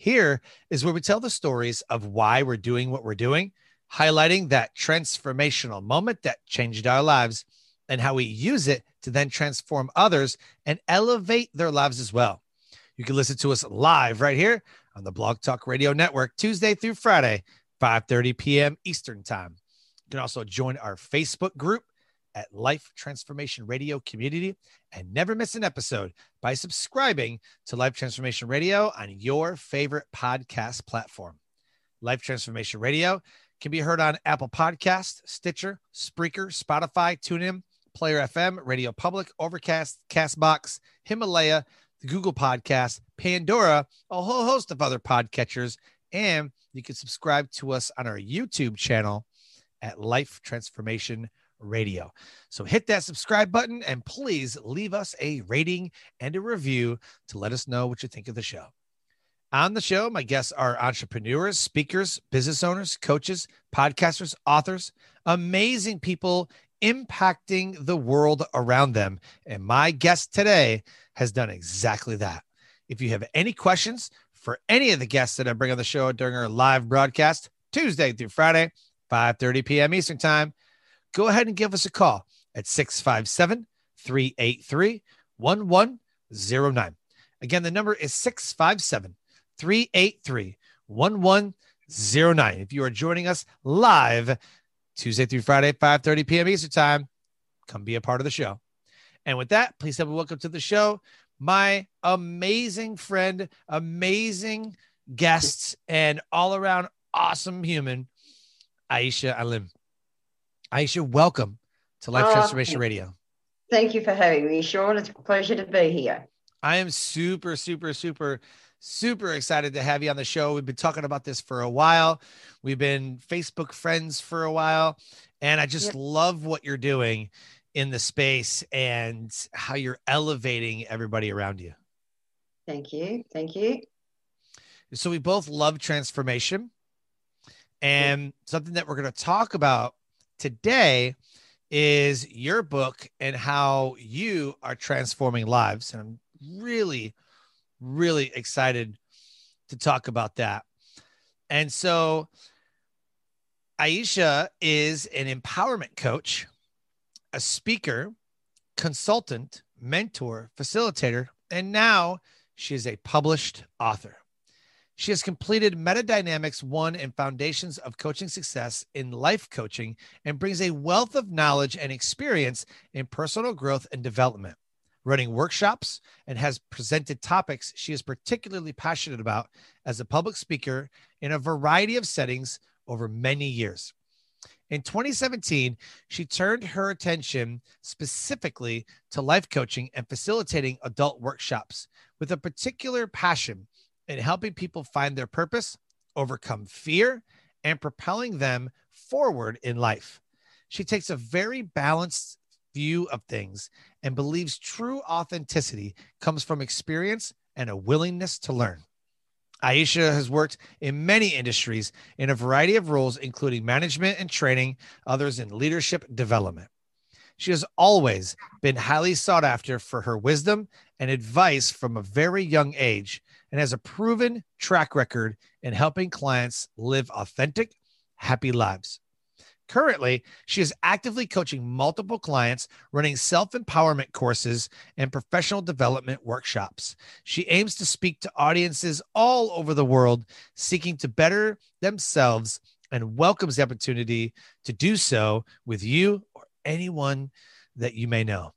Here is where we tell the stories of why we're doing what we're doing, highlighting that transformational moment that changed our lives and how we use it to then transform others and elevate their lives as well. You can listen to us live right here on the Blog Talk Radio Network, Tuesday through Friday, 5:30 p.m. Eastern Time. You can also join our Facebook group at Life Transformation Radio Community and never miss an episode by subscribing to Life Transformation Radio on your favorite podcast platform. Life Transformation Radio can be heard on Apple Podcast, Stitcher, Spreaker, Spotify, TuneIn, Player FM, Radio Public, Overcast, Castbox, Himalaya, the Google Podcast, Pandora, a whole host of other podcatchers, and you can subscribe to us on our YouTube channel at Life Transformation Radio. So hit that subscribe button and please leave us a rating and a review to let us know what you think of the show. On the show, my guests are entrepreneurs, speakers, business owners, coaches, podcasters, authors, amazing people impacting the world around them. And my guest today has done exactly that. If you have any questions for any of the guests that I bring on the show during our live broadcast, Tuesday through Friday, 5:30 p.m. Eastern Time, go ahead and give us a call at 657 383 1109. Again, the number is 657 383 1109. If you are joining us live Tuesday through Friday, 5 30 p.m. Eastern Time, come be a part of the show. And with that, please have a welcome to the show. My amazing friend, amazing guests, and all around awesome human, Aisha Alim. Aisha, welcome to Life oh, Transformation Radio. Thank you for having me, Sean. It's a pleasure to be here. I am super, super, super, super excited to have you on the show. We've been talking about this for a while. We've been Facebook friends for a while. And I just yep. love what you're doing in the space and how you're elevating everybody around you. Thank you. Thank you. So we both love transformation. And yep. something that we're going to talk about today is your book and how you are transforming lives. And I'm really, really excited to talk about that. And so, Aisha is an empowerment coach, a speaker, consultant, mentor, facilitator, and now she is a published author. She has completed Meta Dynamics 1 and Foundations of Coaching Success in life coaching and brings a wealth of knowledge and experience in personal growth and development, running workshops, and has presented topics she is particularly passionate about as a public speaker in a variety of settings over many years. In 2017, she turned her attention specifically to life coaching and facilitating adult workshops with a particular passion in helping people find their purpose, overcome fear, and propelling them forward in life. She takes a very balanced view of things and believes true authenticity comes from experience and a willingness to learn. Aisha has worked in many industries in a variety of roles, including management and training, others in leadership development. She has always been highly sought after for her wisdom and advice from a very young age, and has a proven track record in helping clients live authentic, happy lives. Currently, she is actively coaching multiple clients, running self empowerment courses and professional development workshops. She aims to speak to audiences all over the world seeking to better themselves and welcomes the opportunity to do so with you or anyone that you may know.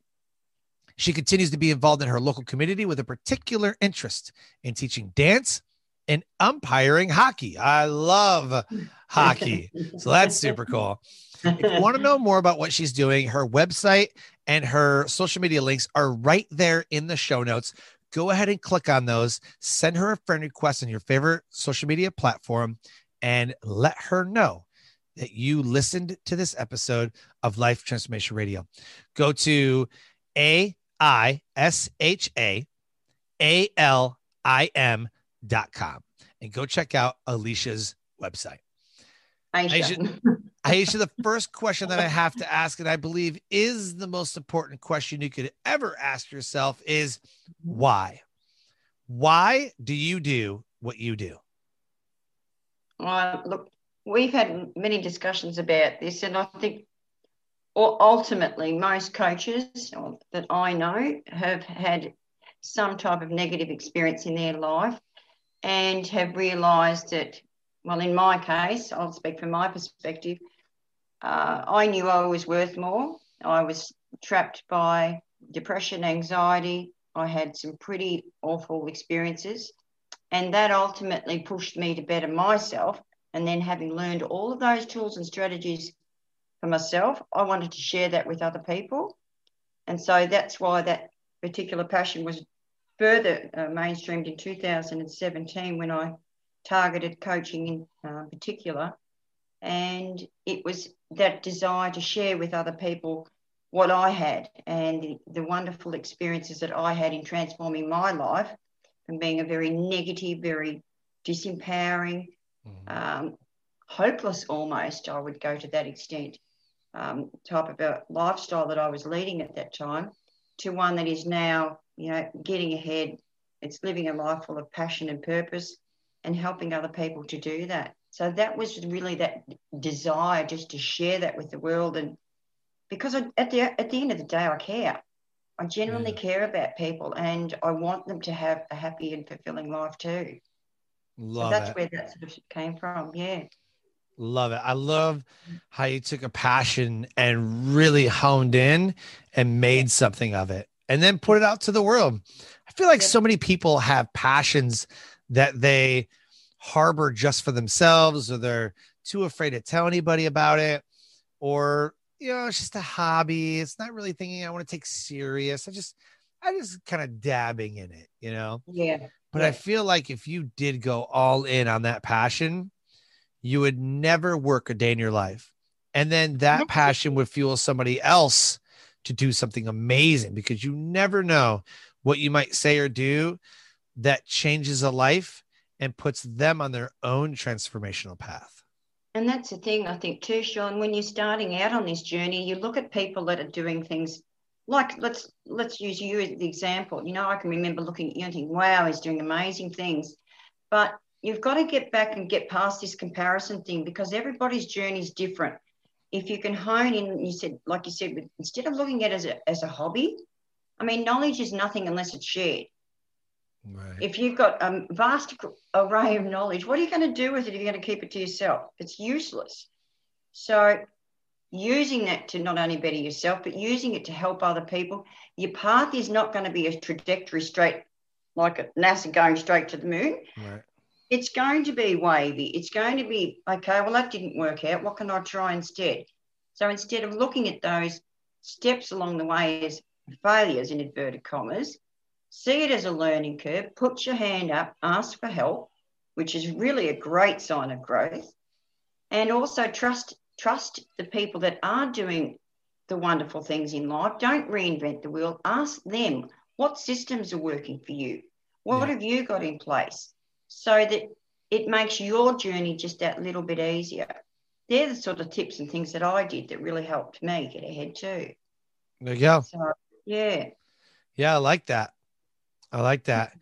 She continues to be involved in her local community with a particular interest in teaching dance and umpiring hockey. I love hockey. So that's super cool. If you want to know more about what she's doing, her website and her social media links are right there in the show notes. Go ahead and click on those. Send her a friend request on your favorite social media platform and let her know that you listened to this episode of Life Transformation Radio. Go to A I S H A A L I M dot com and go check out Alicia's website. Aisha. Aisha, Aisha, the first question that I have to ask, and I believe is the most important question you could ever ask yourself, is why? Why do you do what you do? Uh, look, we've had many discussions about this, and I think ultimately most coaches that I know have had some type of negative experience in their life and have realised that, well, in my case, I'll speak from my perspective, uh, I knew I was worth more. I was trapped by depression, anxiety. I had some pretty awful experiences. And that ultimately pushed me to better myself. And then, having learned all of those tools and strategies for myself, I wanted to share that with other people. And so that's why that particular passion was further uh, mainstreamed in 2017 when I targeted coaching in uh, particular. And it was that desire to share with other people what I had and the, the wonderful experiences that I had in transforming my life from being a very negative, very disempowering, mm-hmm. um, hopeless almost, I would go to that extent, um, type of a lifestyle that I was leading at that time, to one that is now you know, getting ahead. It's living a life full of passion and purpose and helping other people to do that. So that was really that desire just to share that with the world. And because I, at the at the end of the day, I care. I genuinely yeah. care about people and I want them to have a happy and fulfilling life too. Love so that's it. where that sort of came from. Yeah. Love it. I love how you took a passion and really honed in and made something of it and then put it out to the world. I feel like so many people have passions that they harbor just for themselves or they're too afraid to tell anybody about it or you know it's just a hobby it's not really thinking i want to take serious i just i just kind of dabbing in it you know yeah but yeah. i feel like if you did go all in on that passion you would never work a day in your life and then that passion would fuel somebody else to do something amazing because you never know what you might say or do that changes a life and puts them on their own transformational path. And that's the thing, I think, too, Sean. When you're starting out on this journey, you look at people that are doing things like let's let's use you as the example. You know, I can remember looking at you and thinking, wow, he's doing amazing things. But you've got to get back and get past this comparison thing because everybody's journey is different if you can hone in, you said, like you said, instead of looking at it as a, as a hobby, I mean, knowledge is nothing unless it's shared. Right. If you've got a vast array of knowledge, what are you going to do with it if you're going to keep it to yourself? It's useless. So, using that to not only better yourself, but using it to help other people, your path is not going to be a trajectory straight like a NASA going straight to the moon. Right it's going to be wavy. It's going to be, okay, well, that didn't work out. What can I try instead? So instead of looking at those steps along the way as failures in inverted commas, see it as a learning curve, put your hand up, ask for help, which is really a great sign of growth. And also trust trust the people that are doing the wonderful things in life. Don't reinvent the wheel. Ask them what systems are working for you. What yeah. have you got in place? So that it makes your journey just that little bit easier. They're the sort of tips and things that I did that really helped me get ahead too. There you go. So, yeah. Yeah, I like that. I like that.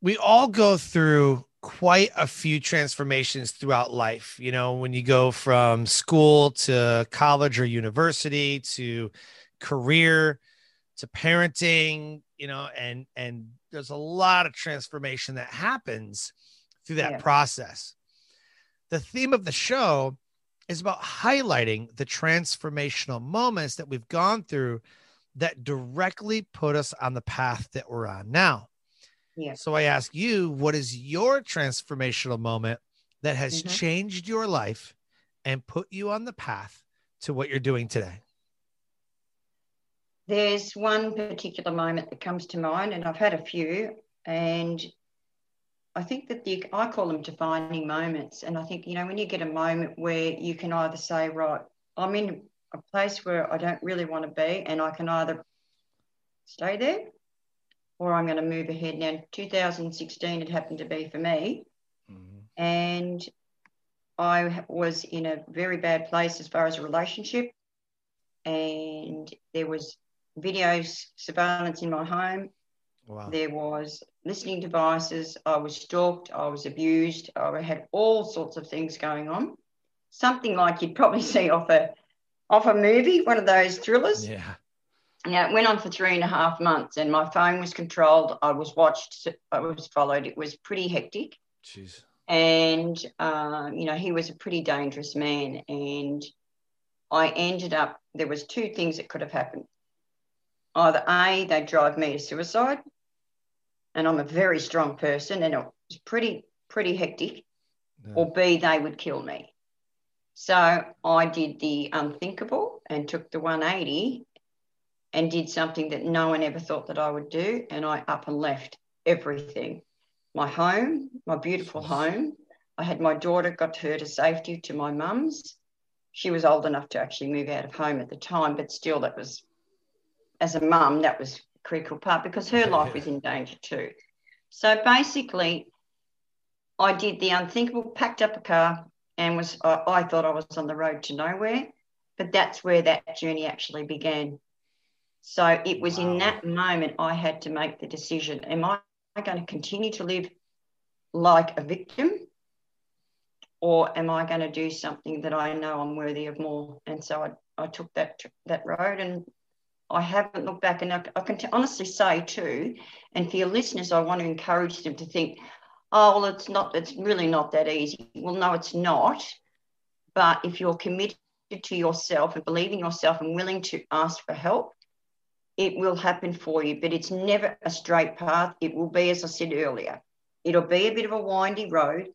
We all go through quite a few transformations throughout life. You know, when you go from school to college or university to career to parenting, you know, and and there's a lot of transformation that happens through that yeah. process. The theme of the show is about highlighting the transformational moments that we've gone through that directly put us on the path that we're on now. Yeah. So I ask you, what is your transformational moment that has mm-hmm. changed your life and put you on the path to what you're doing today? There's one particular moment that comes to mind, and I've had a few, and I think that the I call them defining moments. And I think, you know, when you get a moment where you can either say, right, I'm in a place where I don't really want to be, and I can either stay there or I'm going to move ahead. Now, 2016 it happened to be for me. Mm-hmm. And I was in a very bad place as far as a relationship. And there was video surveillance in my home. Wow. There was listening devices. I was stalked. I was abused. I had all sorts of things going on. Something like you'd probably see off a off a movie, one of those thrillers. Yeah. Yeah, it went on for three and a half months, and my phone was controlled. I was watched. I was followed. It was pretty hectic. Jeez. And uh, you know, he was a pretty dangerous man, and I ended up. There was two things that could have happened. Either a, they drive me to suicide, and I'm a very strong person, and it was pretty pretty hectic. Yeah. Or B, they would kill me. So I did the unthinkable and took the 180 and did something that no one ever thought that I would do. And I up and left everything my home, my beautiful home. I had my daughter, got her to safety to my mum's. She was old enough to actually move out of home at the time, but still, that was, as a mum, that was a critical part because her life was in danger too. So basically, I did the unthinkable, packed up a car, and was I, I thought I was on the road to nowhere. But that's where that journey actually began. So it was wow. in that moment I had to make the decision am I going to continue to live like a victim or am I going to do something that I know I'm worthy of more? And so I, I took that that road and I haven't looked back. And I, I can t- honestly say, too, and for your listeners, I want to encourage them to think, oh, well, it's not, it's really not that easy. Well, no, it's not. But if you're committed to yourself and believe in yourself and willing to ask for help, it will happen for you, but it's never a straight path. It will be, as I said earlier, it'll be a bit of a windy road,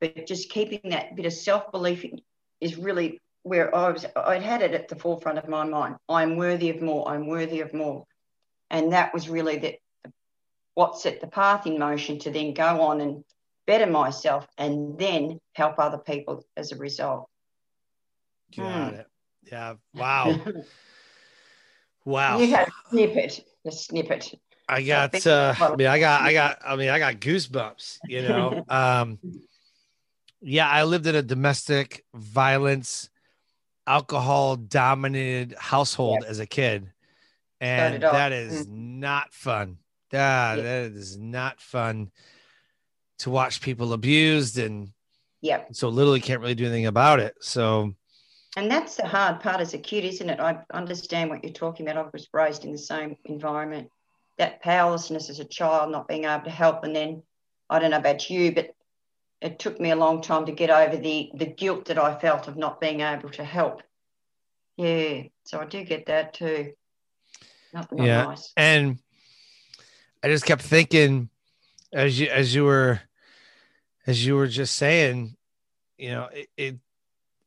but just keeping that bit of self belief is really where I was. I'd had it at the forefront of my mind. I'm worthy of more. I'm worthy of more, and that was really the, what set the path in motion to then go on and better myself, and then help other people as a result. Got it. Yeah. Wow. Wow. You had a snippet, a snippet. I got uh I mean I got I got I mean I got goosebumps, you know. um yeah, I lived in a domestic violence alcohol dominated household yep. as a kid. And that is mm-hmm. not fun. Yeah, yep. that is not fun to watch people abused and yeah. So literally can't really do anything about it. So and that's the hard part as a kid, isn't it? I understand what you're talking about. I was raised in the same environment. That powerlessness as a child, not being able to help, and then I don't know about you, but it took me a long time to get over the the guilt that I felt of not being able to help. Yeah, so I do get that too. Not, not yeah, nice. and I just kept thinking as you as you were as you were just saying, you know, it, it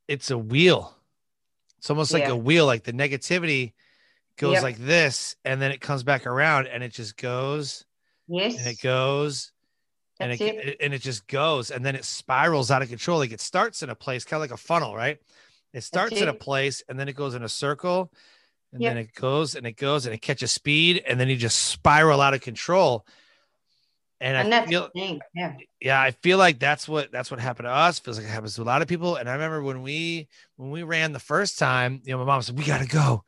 it's a wheel. It's almost like yeah. a wheel, like the negativity goes yep. like this, and then it comes back around and it just goes. Yes. And it goes. And it, it, and it just goes and then it spirals out of control. Like it starts in a place, kind of like a funnel, right? It starts in a place and then it goes in a circle and yep. then it goes and it goes and it catches speed and then you just spiral out of control. And, and I feel, yeah, yeah, I feel like that's what that's what happened to us. Feels like it happens to a lot of people. And I remember when we when we ran the first time, you know, my mom said, "We got to go."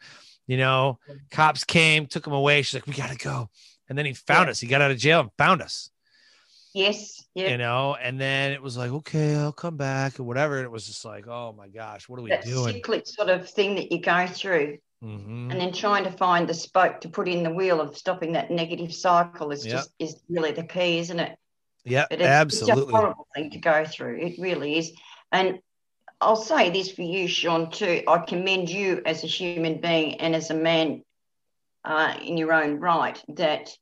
You know, cops came, took him away. She's like, "We got to go." And then he found yeah. us. He got out of jail and found us. Yes, Yeah. you know, and then it was like, okay, I'll come back or whatever. And it was just like, oh my gosh, what are we that doing? cyclic sort of thing that you go through, Mhm. and then trying to find the spoke to put in the wheel of stopping that negative cycle is Yep. just is really the key, isn't it? Yeah, it's, absolutely. it's a horrible thing to go through. It really is. And I'll say this for you, Sean, too. I commend you as a human being and as a man uh, in your own right that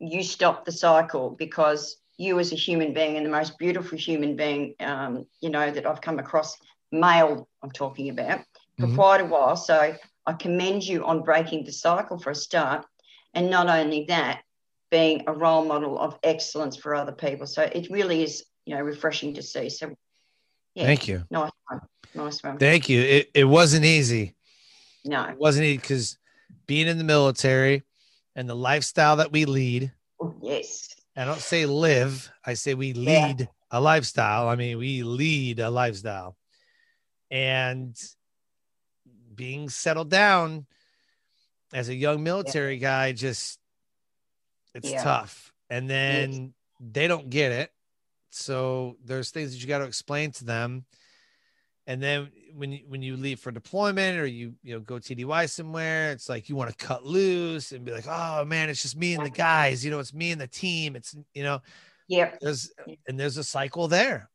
you stopped the cycle because you, as a human being and the most beautiful human being, um, you know, that I've come across, male, I'm talking about, for Mhm. quite a while. So I commend you on breaking the cycle for a start. And not only that, being a role model of excellence for other people. So it really is, you know, refreshing to see. So, yeah, Thank you. nice one, nice one. Thank you. It, it wasn't easy. no, It wasn't easy because being in the military and the lifestyle that we lead, Oh, yes, I don't say live, I say we Yeah. lead a lifestyle. I mean, we lead a lifestyle. And being settled down as a young military guy, just it's Yeah. tough. And then they don't get it. So there's things that you got to explain to them. And then when you, when you leave for deployment or you you know go TDY somewhere, it's like you want to cut loose and be like, oh man, it's just me and the guys. You know, it's me and the team. It's you know, yep, there's and there's a cycle there.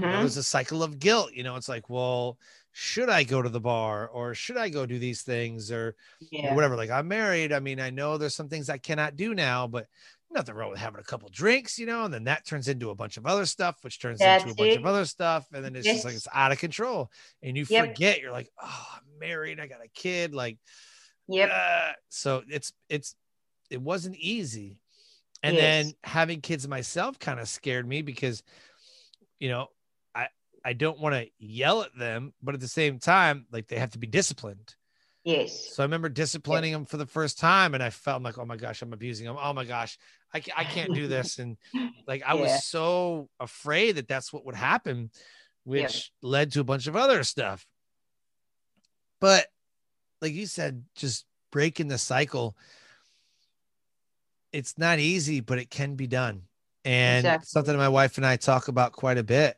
You know, hmm there's a cycle of guilt. You know, it's like, well, should I go to the bar or should I go do these things or yeah, whatever? Like I'm married. I mean, I know there's some things I cannot do now, but nothing wrong with having a couple drinks, you know, and then that turns into a bunch of other stuff, which turns into a That's bunch it. of other stuff. And then it's just like it's out of control. And you Yep. forget, you're like, oh, I'm married, I got a kid. Like, yeah. uh, so it's it's it wasn't easy. And Yes. then having kids myself kind of scared me because you know, I I don't want to yell at them, but at the same time, like they have to be disciplined. yes, So I remember disciplining them for the first time, and I felt like, oh my gosh, I'm abusing them. Oh my gosh, I, I can't do this. And like I Yeah. was so afraid that that's what would happen, which led to a bunch of other stuff. But like you said, just breaking the cycle, it's not easy, but it can be done. And Exactly. something my wife and I talk about quite a bit.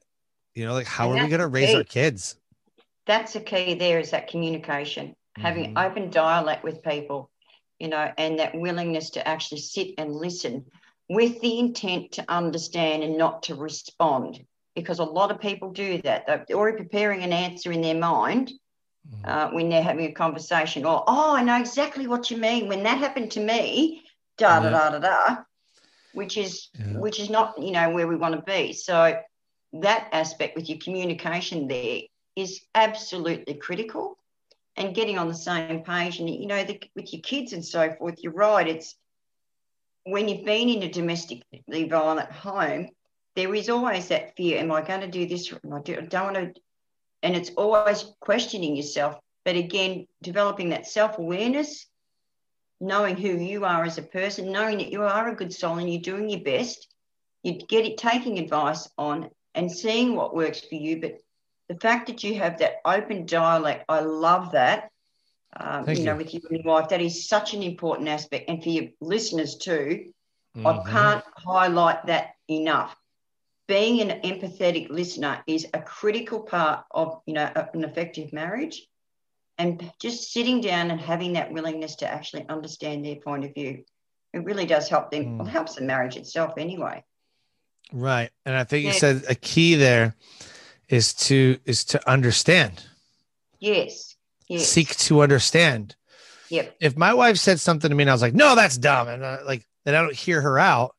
You know, like how And are we going to raise key. our kids? that's the key. There is that communication, having Mhm. open dialogue with people, you know, and that willingness to actually sit and listen with the intent to understand and not to respond. Because a lot of people do that. They're already preparing an answer in their mind Mhm. uh, when they're having a conversation, or oh, I know exactly what you mean. When that happened to me, da da da da da, which is Yeah. which is not you know where we want to be. So that aspect with your communication there is absolutely critical, and getting on the same page. And you know, the, with your kids and so forth, you're right. It's when you've been in a domestically violent home, there is always that fear: Am I going to do this? I don't want to and it's always questioning yourself. But again, developing that self awareness, knowing who you are as a person, knowing that you are a good soul and you're doing your best, you get it taking advice on and seeing what works for you. But the fact that you have that open dialogue, I love that. Um, Thank you know, with you and your wife, that is such an important aspect. And for your listeners too, Mhm. I can't highlight that enough. Being an empathetic listener is a critical part of you know an effective marriage, and just sitting down and having that willingness to actually understand their point of view, it really does help them. Mm. Well, it helps the marriage itself anyway. Right. And I think you said a key there is to is to understand. Yes. Yes. Seek to understand. Yep. If my wife said something to me and I was like, "No, that's dumb," and I, like then I don't hear her out,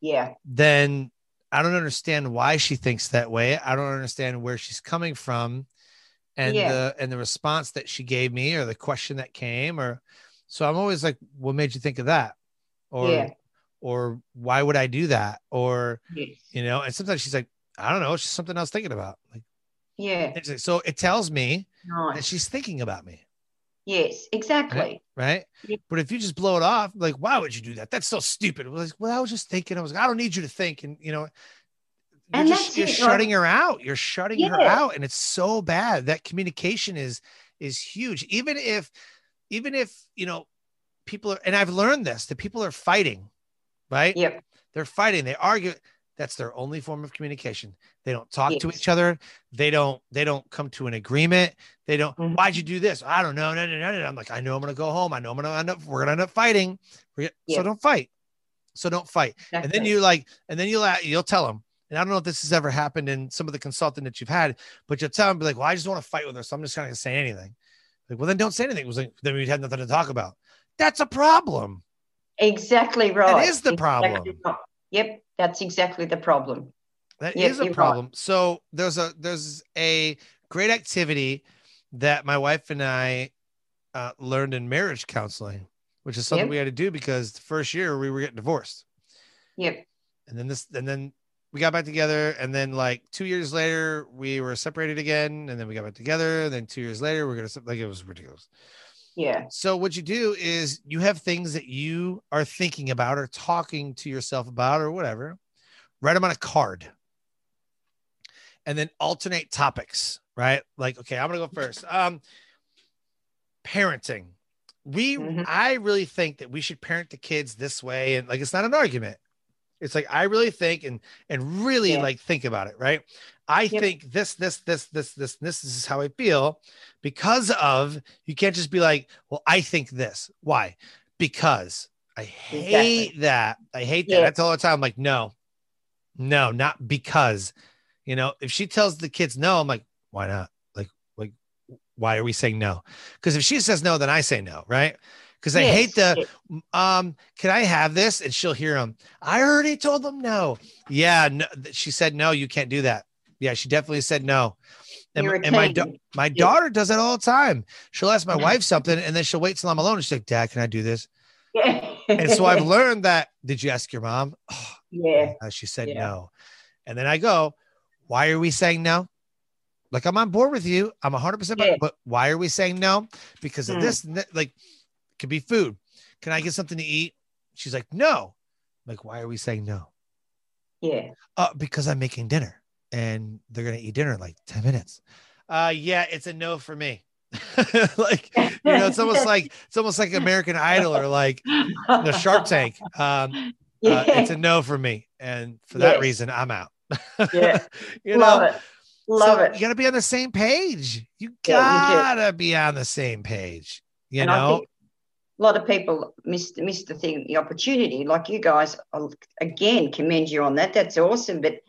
Yeah. then I don't understand why she thinks that way. I don't understand where she's coming from and Yeah. the and the response that she gave me or the question that came or so I'm always like, "What made you think of that?" Or Yeah. or why would I do that? Or Yes. you know, and sometimes she's like, I don't know, it's just something I was thinking about. Like, Yeah. so it tells me that she's thinking about me, Yes. Exactly. right? Yeah. But if you just blow it off, like, why would you do that? That's so stupid. Well, like, well I was just thinking. I was like, I don't need you to think, and you know, you're And just you're it, shutting her out. You're shutting her out, and it's so bad. That communication is is huge. Even if, even if you know, people are, and I've learned this that people are fighting, right? Yep. They're fighting. They argue. That's their only form of communication. They don't talk to each other. They don't they don't come to an agreement. They don't, Mhm. why'd you do this? I don't know. No, no, no, no. I'm like, I know I'm gonna go home. I know I'm gonna end up, we're gonna end up fighting. Yeah. So don't fight. So don't fight. And then Exactly. you like, and then you'll you'll tell them. And I don't know if this has ever happened in some of the consulting that you've had, but you'll tell them, be like, well, I just want to fight with her. So I'm just not gonna say anything. Like, well, then don't say anything. It was like, then we had nothing to talk about. That's a problem. Exactly right. is the problem. right. Yep, that's exactly the problem. That Yeah, is a you're right. problem. So there's a there's a great activity that my wife and I uh, learned in marriage counseling, which is something Yep. we had to do because the first year we were getting divorced, Yep. and then this and then we got back together, and then like two years later we were separated again, and then we got back together, and then two years later we're gonna like it was ridiculous. Yeah. So what you do is you have things that you are thinking about or talking to yourself about or whatever. Write them on a card. And then alternate topics, right? Like, okay, I'm gonna go first. Um, parenting. We Mhm. I really think that we should parent the kids this way. And like it's not an argument. It's like I really think and and really Yeah. like think about it, right? I Yep. think this, this, this, this, this, this is how I feel because of you can't just be like, well, I think this. Why? Because I hate Exactly. that. I hate that. Yeah. I tell all the time, I'm like, no, no, not because. You know, if she tells the kids no, I'm like, why not? Like, like, why are we saying no? Because if she says no, then I say no, right? Because I hate the um, can I have this? And she'll hear them. I already told them no. Yeah, no, she said no. You can't do that. Yeah, she definitely said no. And, and my da- my Yeah. daughter does that all the time. She'll ask my Mhm. wife something, and then she'll wait till I'm alone. And she's like, "Dad, can I do this?" Yeah. And so I've learned that. Did you ask your mom? Oh, yeah. uh, she said no. And then I go, "Why are we saying no?" Like I'm on board with you. I'm 100. percent. But why are we saying no? Because of Hmm. this. Like, could be food. Can I get something to eat? She's like, no. I'm like, why are we saying no? Yeah. Uh, because I'm making dinner and they're gonna eat dinner in like 10 minutes. Uh yeah, it's a no for me. like, you know, it's almost like it's almost like American Idol or like the Shark Tank. Um, Yeah. uh, it's a no for me. And for that Yes. reason, I'm out. Yeah. you Love know, it. Love so it. You gotta be on the same page. You Yeah, you gotta be on the same page. You and know, a lot of people miss miss the thing, the opportunity. Like you guys, I'll again commend you on that. That's awesome. But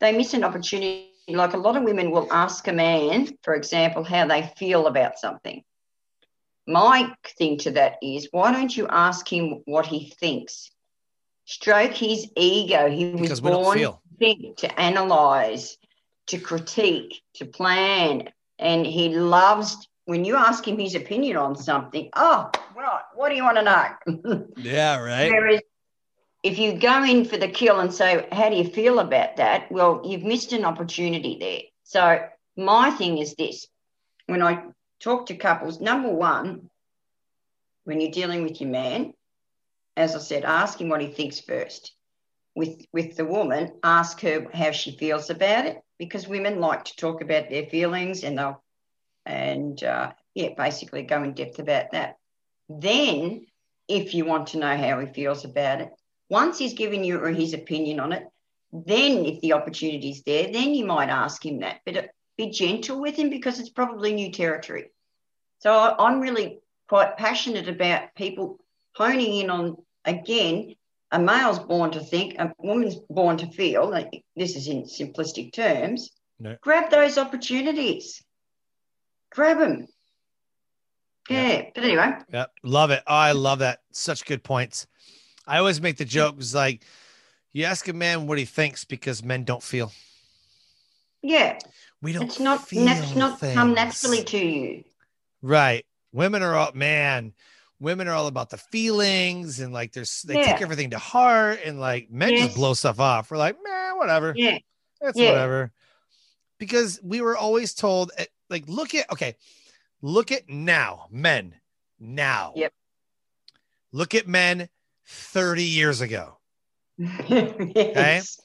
they miss an opportunity. Like a lot of women will ask a man, for example, how they feel about something. My thing to that is, why don't you ask him what he thinks? Stroke his ego. He was because born to think, to analyze, to critique, to plan. And he loves when you ask him his opinion on something. Oh, right. What do you want to know? Yeah, right. Whereas if you go in for the kill and say, How do you feel about that? Well, you've missed an opportunity there. So, my thing is this when I talk to couples, number one, when you're dealing with your man, as I said, ask him what he thinks first. With, with the woman, ask her how she feels about it because women like to talk about their feelings and they'll, and uh, yeah, basically go in depth about that. Then, if you want to know how he feels about it, once he's given you his opinion on it, then if the opportunity's there, then you might ask him that. But uh, be gentle with him because it's probably new territory. So I'm really quite passionate about people honing in on again. A male's born to think, a woman's born to feel. This is in simplistic terms. No. Grab those opportunities. Grab them. Yeah. Yeah. But anyway, Yeah, love it. Oh, I love that. Such good points. I always make the joke is like, you ask a man what he thinks because men don't feel. yeah, We don't. it's not that's not come naturally to you. Right. Women are all man. Women are all about the feelings and like there's they take everything to heart and like men Yes. just blow stuff off. We're like, man, whatever. Yeah, It's Yeah. whatever. Because we were always told, eh, like, look at, okay, look at now, men, now. Yep. Look at men 30 years ago. yes.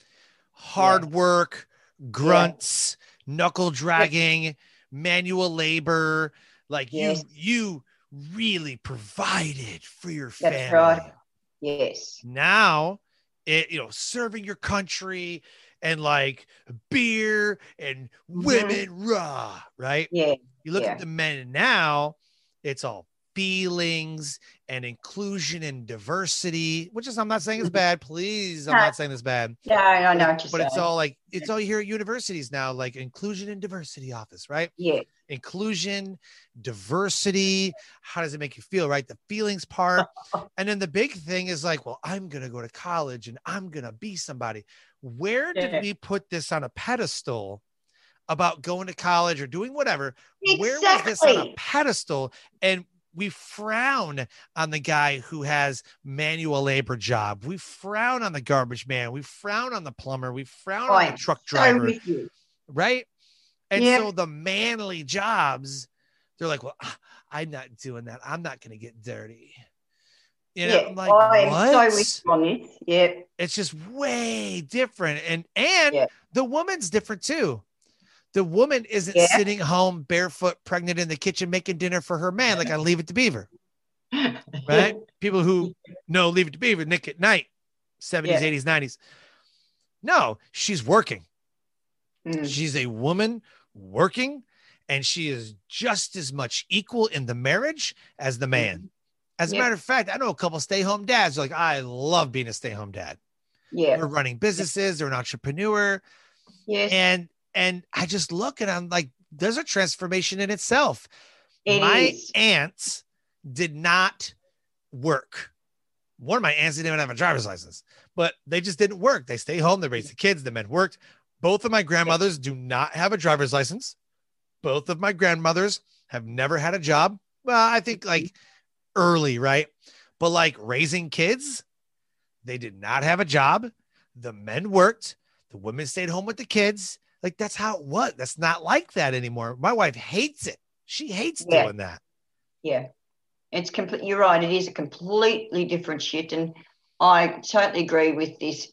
Hard work, grunts, knuckle dragging, manual labor. Like Yes. you, you really provided for your That's family. right. Yes. Now it, you know, serving your country and like beer and Mhm. women, rah, right? Yeah. You look Yeah. at the men now, it's all feelings and inclusion and diversity, which is I'm not saying is bad. Please, I'm not saying it's bad. Yeah, I know But it's all like it's all hear at universities now, like inclusion and diversity office, right? yeah. Inclusion, diversity. How does it make you feel, right? The feelings part. And then the big thing is like, well, I'm gonna go to college and I'm gonna be somebody. Where did Yeah. we put this on a pedestal about going to college or doing whatever? Exactly. where was this on a pedestal and we frown on the guy who has manual labor job we frown on the garbage man we frown on the plumber we frown on the truck driver right and Yeah. so the manly jobs they're like well ah, i'm not doing that i'm not going to get dirty you know yeah. i'm like I'm what so with you on. Yeah. it's just way different and and Yeah. the woman's different too the woman isn't Yeah. sitting home barefoot pregnant in the kitchen making dinner for her man like i leave it to beaver right people who know leave it to beaver Nick at Nite 70s Yeah. 80s 90s no she's working Mm. she's a woman working and she is just as much equal in the marriage as the man as a Yeah. matter of fact i know a couple stay-home dads like i love being a stay-home dad Yeah. they're running businesses they're an entrepreneur Yes. and and i just look and i'm like there's a transformation in itself. It my is. aunts did not work. One of my aunts didn't even have a driver's license but they just didn't work. They stay home they raised the kids the men worked. Both of my grandmothers do not have a driver's license. Both of my grandmothers have never had a job. Well i think like early right? But like raising kids they did not have a job. The men worked. The women stayed home with the kids like that's how it was that's not like that anymore my wife hates it she hates Yeah. doing that Yeah. It's complete. You're right. It is a completely different shit. And I totally agree with this,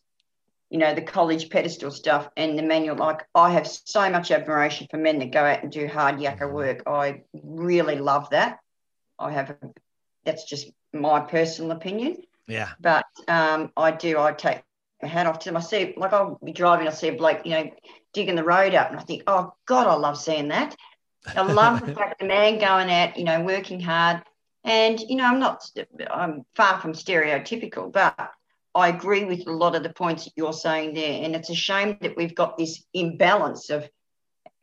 you know, the college pedestal stuff and the manual. Like, I have so much admiration for men that go out and do hard yakka Mhm. work. I really love that. I have, that's just my personal opinion. yeah But um, I do, I take my hat off to them. I see, like, I'll be driving, I'll see a bloke, you know, digging the road up, and I think, oh, God, I love seeing that. I love the fact the man going out, you know, working hard. And, you know, I'm not, I'm far from stereotypical, but I agree with a lot of the points that you're saying there. And it's a shame that we've got this imbalance of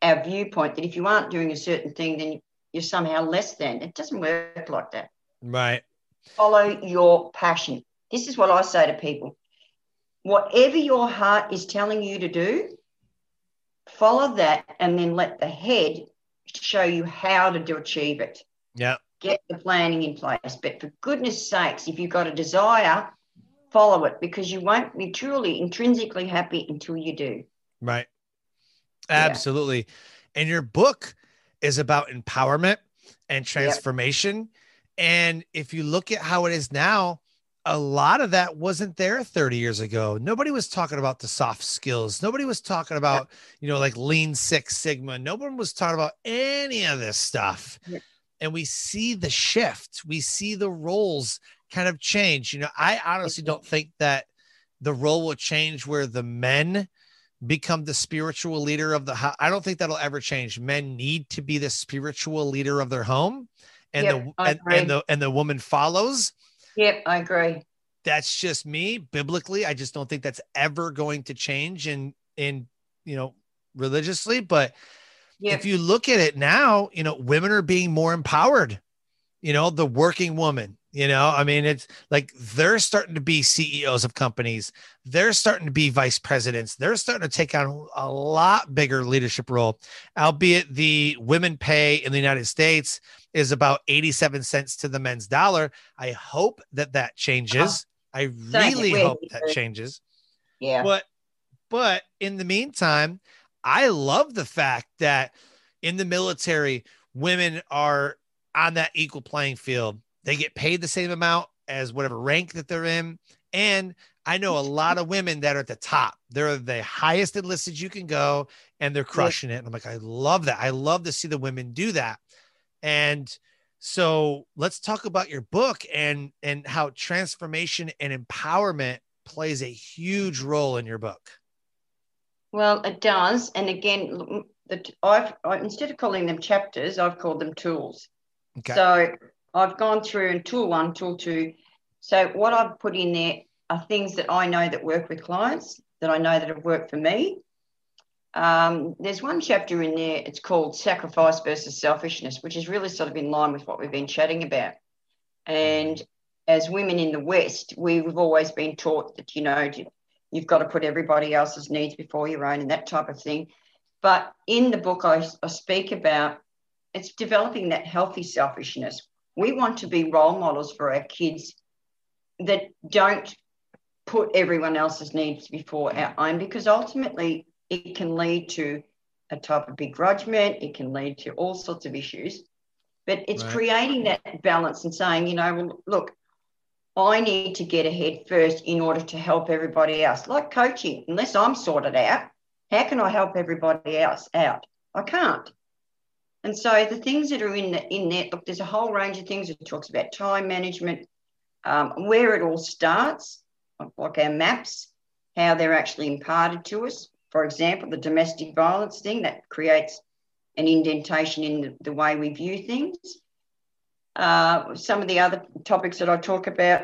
our viewpoint that if you aren't doing a certain thing, then you're somehow less than. It doesn't work like that. right Follow your passion. This is what I say to people. Whatever your heart is telling you to do, follow that and then let the head show you how to do achieve it. yeah Get the planning in place. But for goodness sakes, if you've got a desire, follow it because you won't be truly intrinsically happy until you do. Right. Yeah. Absolutely. And your book is about empowerment and transformation. And if you look at how it is now, a lot of that wasn't there 30 years ago. Nobody was talking about the soft skills. Nobody was talking about, you know, like lean six sigma. No one was talking about any of this stuff. Yeah. And we see the shift. We see the roles kind of change. You know, I honestly don't think that the role will change where the men become the spiritual leader of the house. I don't think that'll ever change. Men need to be the spiritual leader of their home, and Yep, the and, and the and the woman follows. Yep, I agree. That's just me biblically. I just don't think that's ever going to change in in you know religiously. But Yep. if you look at it now, you know women are being more empowered. You know the working woman. You know, I mean, it's like they're starting to be CEOs of companies. They're starting to be vice presidents. They're starting to take on a lot bigger leadership role, albeit the women pay in the United States is about 87 cents to the men's dollar. I hope that that changes. I really here. hope that changes. yeah. But but in the meantime, I love the fact that in the military, women are on that equal playing field. They get paid the same amount as whatever rank that they're in. And I know a lot of women that are at the top. They're the highest enlisted you can go and they're crushing it. And I'm like, I love that. I love to see the women do that. And so let's talk about your book and and how transformation and empowerment plays a huge role in your book. Well, it does. And again, the, I've I, instead of calling them chapters, I've called them tools. Okay. So I've gone through in tool one, tool two. So what I've put in there are things that I know that work with clients, that I know that have worked for me. Um, there's one chapter in there, it's called Sacrifice versus Selfishness, which is really sort of in line with what we've been chatting about. And as women in the West, we've always been taught that, you know, you've got to put everybody else's needs before your own and that type of thing. But in the book, I, I speak about it's developing that healthy selfishness. We want to be role models for our kids that don't put everyone else's needs before our own because ultimately it can lead to a type of begrudgement, it can lead to all sorts of issues. But it's right. creating that balance and saying, you know, well, look, I need to get ahead first in order to help everybody else. Like coaching, unless I'm sorted out, how can I help everybody else out? I can't. And so the things that are in the, in there, look, there's a whole range of things. It talks about time management, um, where it all starts, like our maps, how they're actually imparted to us. For example, the domestic violence thing that creates an indentation in the, the way we view things. Uh, some of the other topics that I talk about,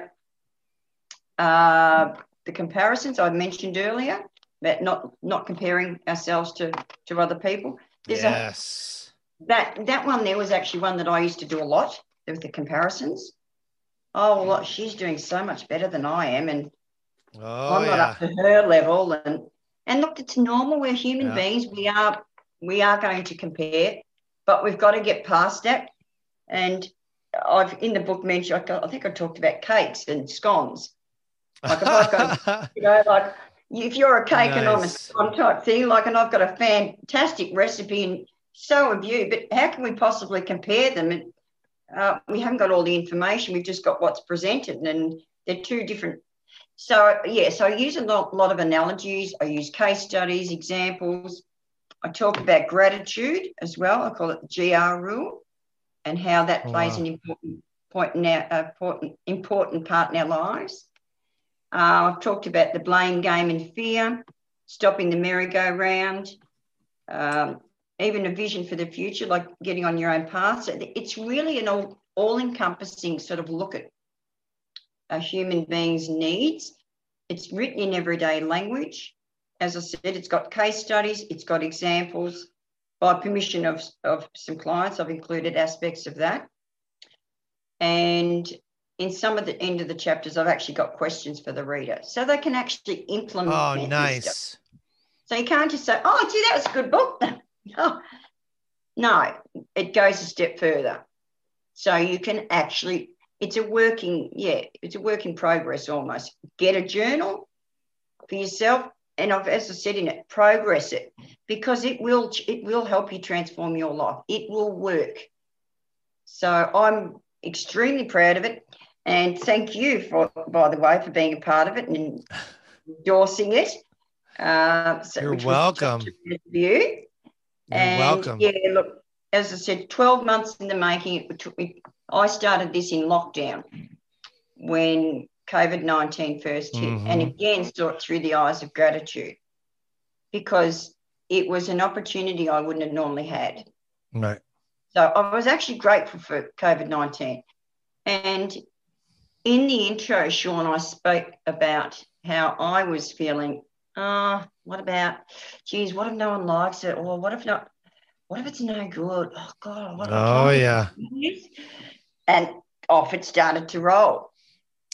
uh, the comparisons I mentioned earlier, about not not comparing ourselves to to other people. There's yes. A, that that one there was actually one that I used to do a lot with the comparisons. Oh well, she's doing so much better than I am, and oh, I'm not yeah. up to her level. And and look, it's normal. We're human yeah. beings. We are we are going to compare, but we've got to get past that. And I've in the book mentioned. I think I talked about cakes and scones. Like if I've got, you know, like if you're a cake nice. and I'm a scone type thing, like, and I've got a fantastic recipe, and so have you. But how can we possibly compare them? And uh, we haven't got all the information. We've just got what's presented, and they're two different. So yeah, so I use a lot, lot of analogies. I use case studies, examples. I talk about gratitude as well. I call it the GR rule, and how that oh, plays wow. an important point in our important important part in our lives. Uh, I've talked about the blame game and fear, stopping the merry-go-round, um, even a vision for the future, like getting on your own path. So it's really an all, all-encompassing sort of look at a human being's needs. It's written in everyday language. As I said, it's got case studies, it's got examples. By permission of, of some clients, I've included aspects of that. And in some of the end of the chapters, I've actually got questions for the reader so they can actually implement. Oh, nice. So you can't just say, oh, gee, that was a good book. no, no, it goes a step further. So you can actually, it's a working, yeah, it's a work in progress almost. Get a journal for yourself. And I've, as I said in it, progress it because it will it will help you transform your life. It will work. So I'm extremely proud of it. And thank you for, by the way, for being a part of it and endorsing it. Uh, so, You're welcome. You. You're and welcome. Yeah, look, as I said, 12 months in the making. It took me, I started this in lockdown when COVID 19 first hit. Mm-hmm. And again, saw it through the eyes of gratitude because it was an opportunity I wouldn't have normally had. Right. So I was actually grateful for COVID 19. And in the intro, Sean, I spoke about how I was feeling. Ah, uh, what about, geez, what if no one likes it? Or what if not, what if it's no good? Oh, God. What oh, yeah. And off it started to roll.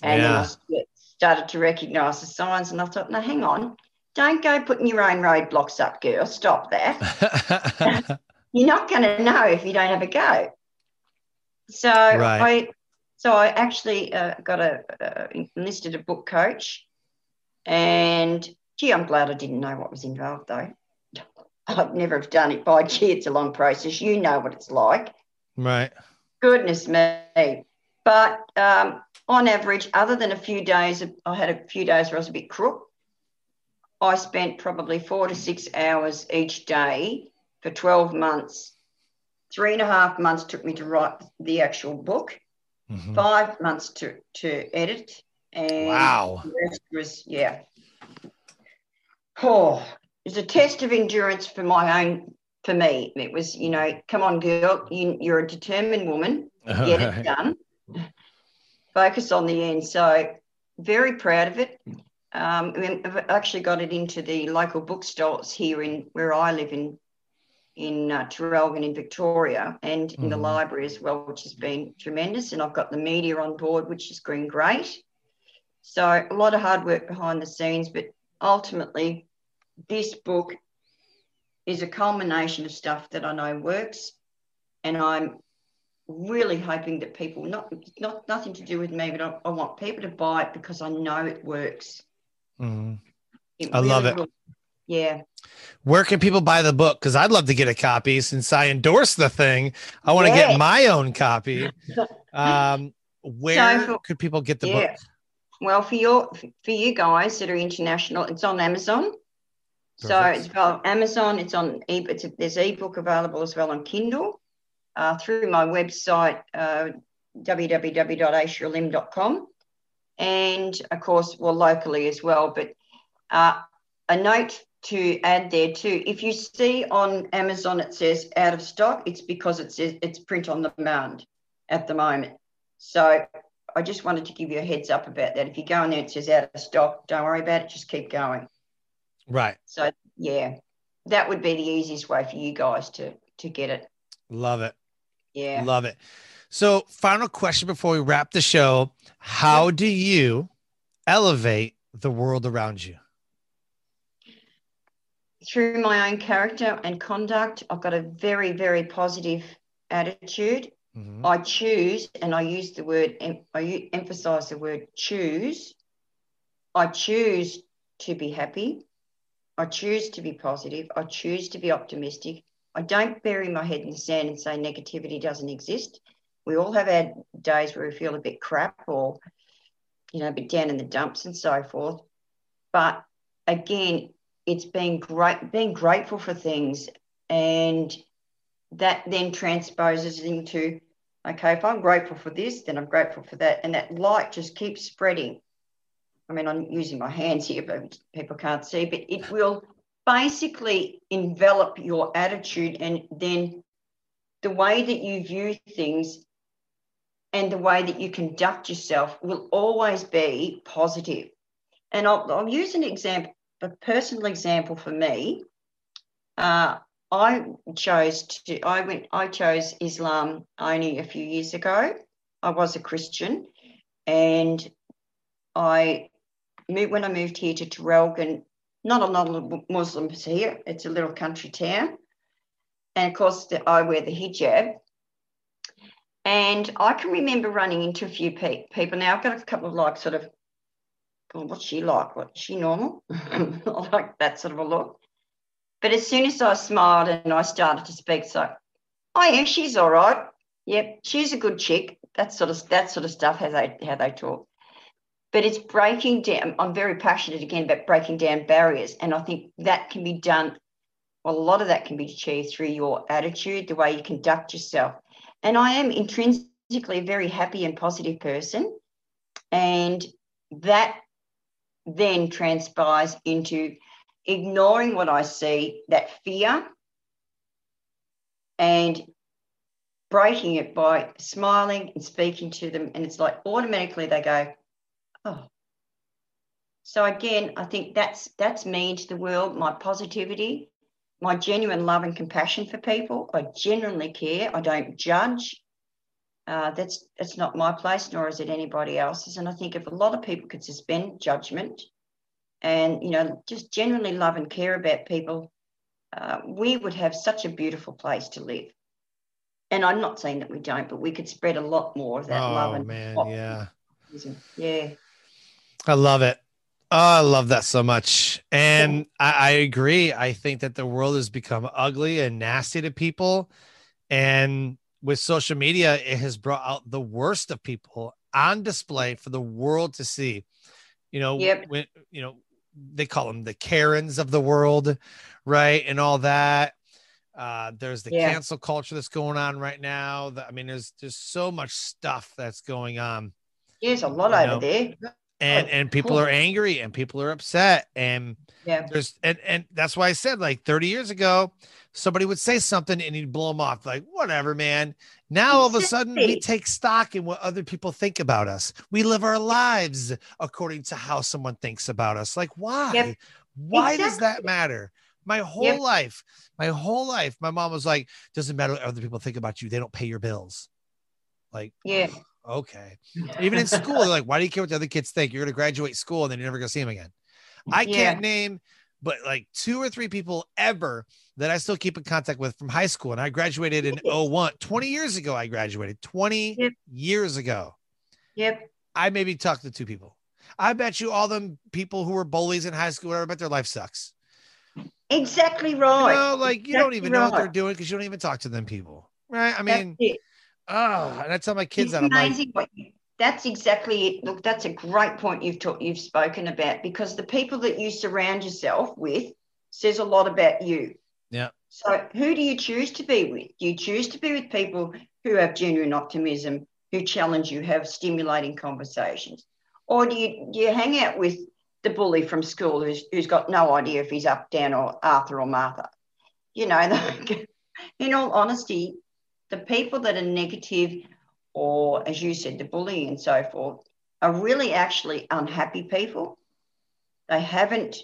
And yeah. I started to recognize the signs. And I thought, no, hang on. Don't go putting your own roadblocks up, girl. Stop that. You're not going to know if you don't have a go. So right. I so I actually uh, got a uh, enlisted a book coach, and gee, I'm glad I didn't know what was involved though. I'd never have done it. By gee, it's a long process. You know what it's like. Right. Goodness me. But um, on average, other than a few days, I had a few days where I was a bit crook. I spent probably four to six hours each day for 12 months. Three and a half months took me to write the actual book mm-hmm. five months to, to edit, And Wow. the rest was, yeah. Oh, it's a test of endurance for my own, for me. It was, you know, come on, girl, you, you're a determined woman, get it done. Focus on the end. So, very proud of it. Um, we- I've actually got it into the local bookstores here in where I live in in uh, Traralgon in Victoria and in the Mhm. library as well, which has been tremendous. And I've got the media on board, which has been great. So a lot of hard work behind the scenes, but ultimately, this book is a culmination of stuff that I know works, and I'm really hoping that people not not nothing to do with me, but I, I want people to buy it because I know it works. Mhm. It I love it. will. Yeah. Where can people buy the book? Because I'd love to get a copy since I endorse the thing. I want to Yeah. get my own copy. Um, where for- could people get the Yeah. book? Well, for your for you guys that are international, it's on Amazon. So it's on Amazon. It's on e. It's a, there's ebook available as well on Kindle uh, through my website uh, www.aishaalim.com, and of course, well, locally as well. But uh, a note to add there too: if you see on Amazon it says out of stock, it's because it says it's print on demand at the moment. So I just wanted to give you a heads up about that. If you go in there, it says out of stock. Don't worry about it. Just keep going. Right. So yeah, that would be the easiest way for you guys to to get it. Love it. Yeah. Love it. So, final question before we wrap the show How do you elevate the world around you? Through my own character and conduct, I've got a very very positive attitude. Mhm. I choose, and I use the word, I emphasize the word choose. I choose to be happy. I choose to be positive. I choose to be optimistic. I don't bury my head in the sand and say negativity doesn't exist. We all have our days where we feel a bit crap or, you know, a bit down in the dumps and so forth. But again, it's being great, being grateful for things and that then transposes into okay if i'm grateful for this then i'm grateful for that and that light just keeps spreading i mean i'm using my hands here but people can't see but it will basically envelop your attitude and then the way that you view things and the way that you conduct yourself will always be positive. and i'll, I'll use an example a personal example for me uh, I chose to I went I chose Islam only a few years ago. I was a Christian and I when I moved here to Traralgon, not a lot of Muslims here. It's a little country town. And of course the, I wear the hijab. And I can remember running into a few pe- people. Now I've got a couple of like sort of, what's she like? What is she normal? like that sort of a look. But as soon as I smiled and I started to speak, so, oh yeah, she's all right. Yep, she's a good chick. That sort of that sort of stuff. How they how they talk. But it's breaking down. I'm very passionate again about breaking down barriers, and I think that can be done. Well, a lot of that can be achieved through your attitude, the way you conduct yourself. And I am intrinsically a very happy and positive person, and that then transpires into ignoring what I see, that fear, and breaking it by smiling and speaking to them. And it's like automatically they go, oh. So again, I think that's that's me into the world, my positivity, my genuine love and compassion for people. I genuinely care. I don't judge. Uh, that's that's not my place, nor is it anybody else's. And I think if a lot of people could suspend judgment and you know just genuinely love and care about people uh, we would have such a beautiful place to live and i'm not saying that we don't but we could spread a lot more of that love Oh, and man. Yeah. yeah I love it. Oh, I love that so much. And I, I agree. I think that the world has become ugly and nasty to people. And with social media, it has brought out the worst of people on display for the world to see. You know, Yep. when you know, they call them the Karens of the world, right? And all that. Uh, there's the Yeah. cancel culture that's going on right now. The- I mean, there's there's so much stuff that's going on. there's a lot You over know, there and Oh, and people cool. are angry and people are upset and Yeah. there's and and that's why I said like 30 years ago somebody would say something and he'd blow them off like whatever man now all of a sudden we take stock in what other people think about us we live our lives according to how someone thinks about us like why Yep. why does that matter my whole Yep. life my whole life my mom was like doesn't matter what other people think about you they don't pay your bills like Yeah. Okay even in school they're like why do you care what the other kids think you're going to graduate school and then you're never going to see them again i Yeah. can't name but like two or three people ever that i still keep in contact with from high school and i graduated in Really? 01 20 years ago i graduated 20 Yep. years ago Yep. i maybe talked to two people i bet you all them people who were bullies in high school whatever, I bet their life sucks Exactly you right. know like you don't Exactly even know what they're doing because you don't even talk to them people right i That's mean it. Oh and i tell my kids that i'm like you, that's exactly it. Look, that's a great point you've talked, you've spoken about because the people that you surround yourself with says a lot about you. Yeah. So who do you choose to be with? Do you choose to be with people who have genuine optimism, who challenge you, have stimulating conversations, or do you do you hang out with the bully from school who's who's got no idea if he's up, down, or Arthur or Martha? You know, like, in all honesty, the people that are negative or as you said, the bullying and so forth, are really actually unhappy people. They haven't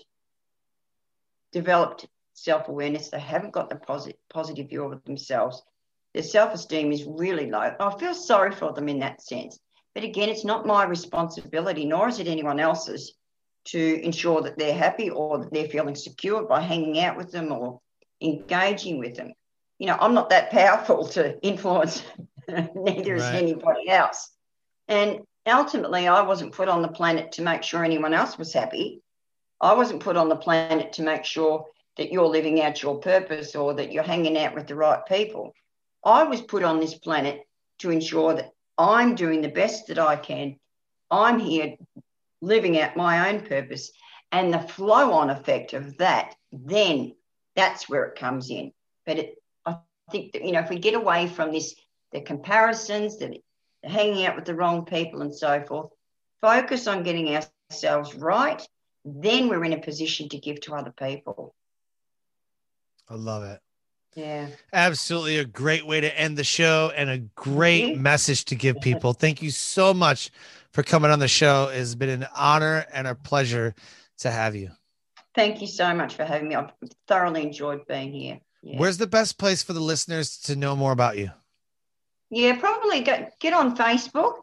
developed self awareness, they haven't got the positive, positive view of themselves. Their self esteem is really low. I feel sorry for them in that sense. But again, it's not my responsibility, nor is it anyone else's, to ensure that they're happy or that they're feeling secure by hanging out with them or engaging with them. You know, I'm not that powerful to influence, neither is anybody else. And ultimately, I wasn't put on the planet to make sure anyone else was happy. I wasn't put on the planet to make sure that you're living out your purpose or that you're hanging out with the right people. I was put on this planet to ensure that I'm doing the best that I can. I'm here living out my own purpose. And the flow on effect of that, then that's where it comes in. But it, think that, you know, if we get away from this, the comparisons, the, the hanging out with the wrong people and so forth, focus on getting ourselves right, then we're in a position to give to other people. i love it Yeah. Absolutely a great way to end the show and a great Mhm. message to give people. Thank you so much for coming on the show. It's been an honor and a pleasure to have you. Thank you so much for having me. I've thoroughly enjoyed being here. Yeah. Where's the best place for the listeners to know more about you? Yeah, probably go, get on Facebook,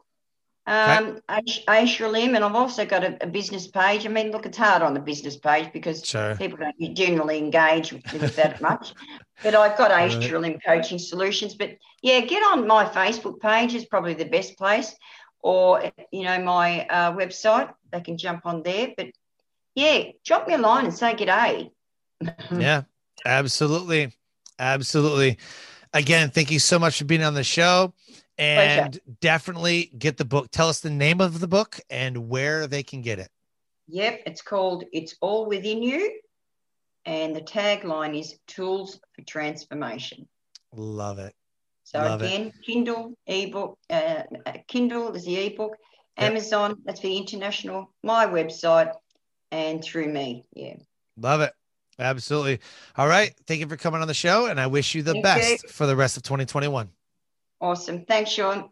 um, Aish- Aisha Alim, and I've also got a, a business page. I mean, look, it's hard on the business page because Sure. people don't generally engage with, with that much. But I've got Aisha Right. Alim Coaching Solutions. But yeah, get on my Facebook page is probably the best place, or you know my uh, website. They can jump on there. But yeah, drop me a line and say g'day. Yeah, absolutely. Absolutely. Again, thank you so much for being on the show. And definitely get the book. Tell us the name of the book and where they can get it. Yep, it's called It's All Within You. And the tagline is Tools for Transformation. Love it. So Love it. again, Kindle, ebook, uh, uh, Kindle is the ebook, Yep. Amazon, that's the international, my website, and through me. Yeah. Love it. Absolutely. All right. Thank you for coming on the show. And I wish you the Thank best for the rest of 2021. Awesome. Thanks, Sean.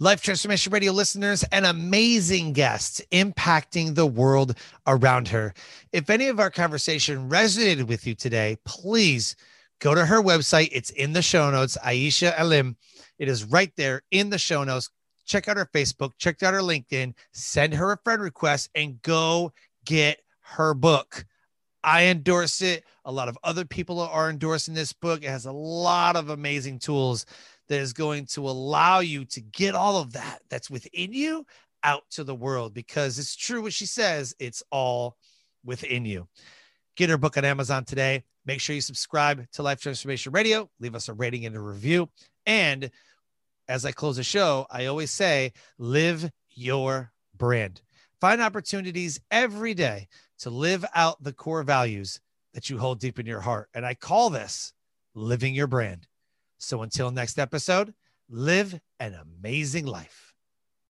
Life Transformation Radio listeners, an amazing guest impacting the world around her. If any of our conversation resonated with you today, please go to her website. It's in the show notes, Aisha Alim. It is right there in the show notes. Check out her Facebook, check out her LinkedIn, send her a friend request, and go get her book. I endorse it. A lot of other people are endorsing this book. It has a lot of amazing tools that is going to allow you to get all of that that's within you out to the world because it's true what she says, it's all within you. Get her book on Amazon today. Make sure you subscribe to Life Transformation Radio, leave us a rating and a review. And as I close the show, I always say, live your brand. Find opportunities every day to live out the core values that you hold deep in your heart. And I call this living your brand. So until next episode, live an amazing life.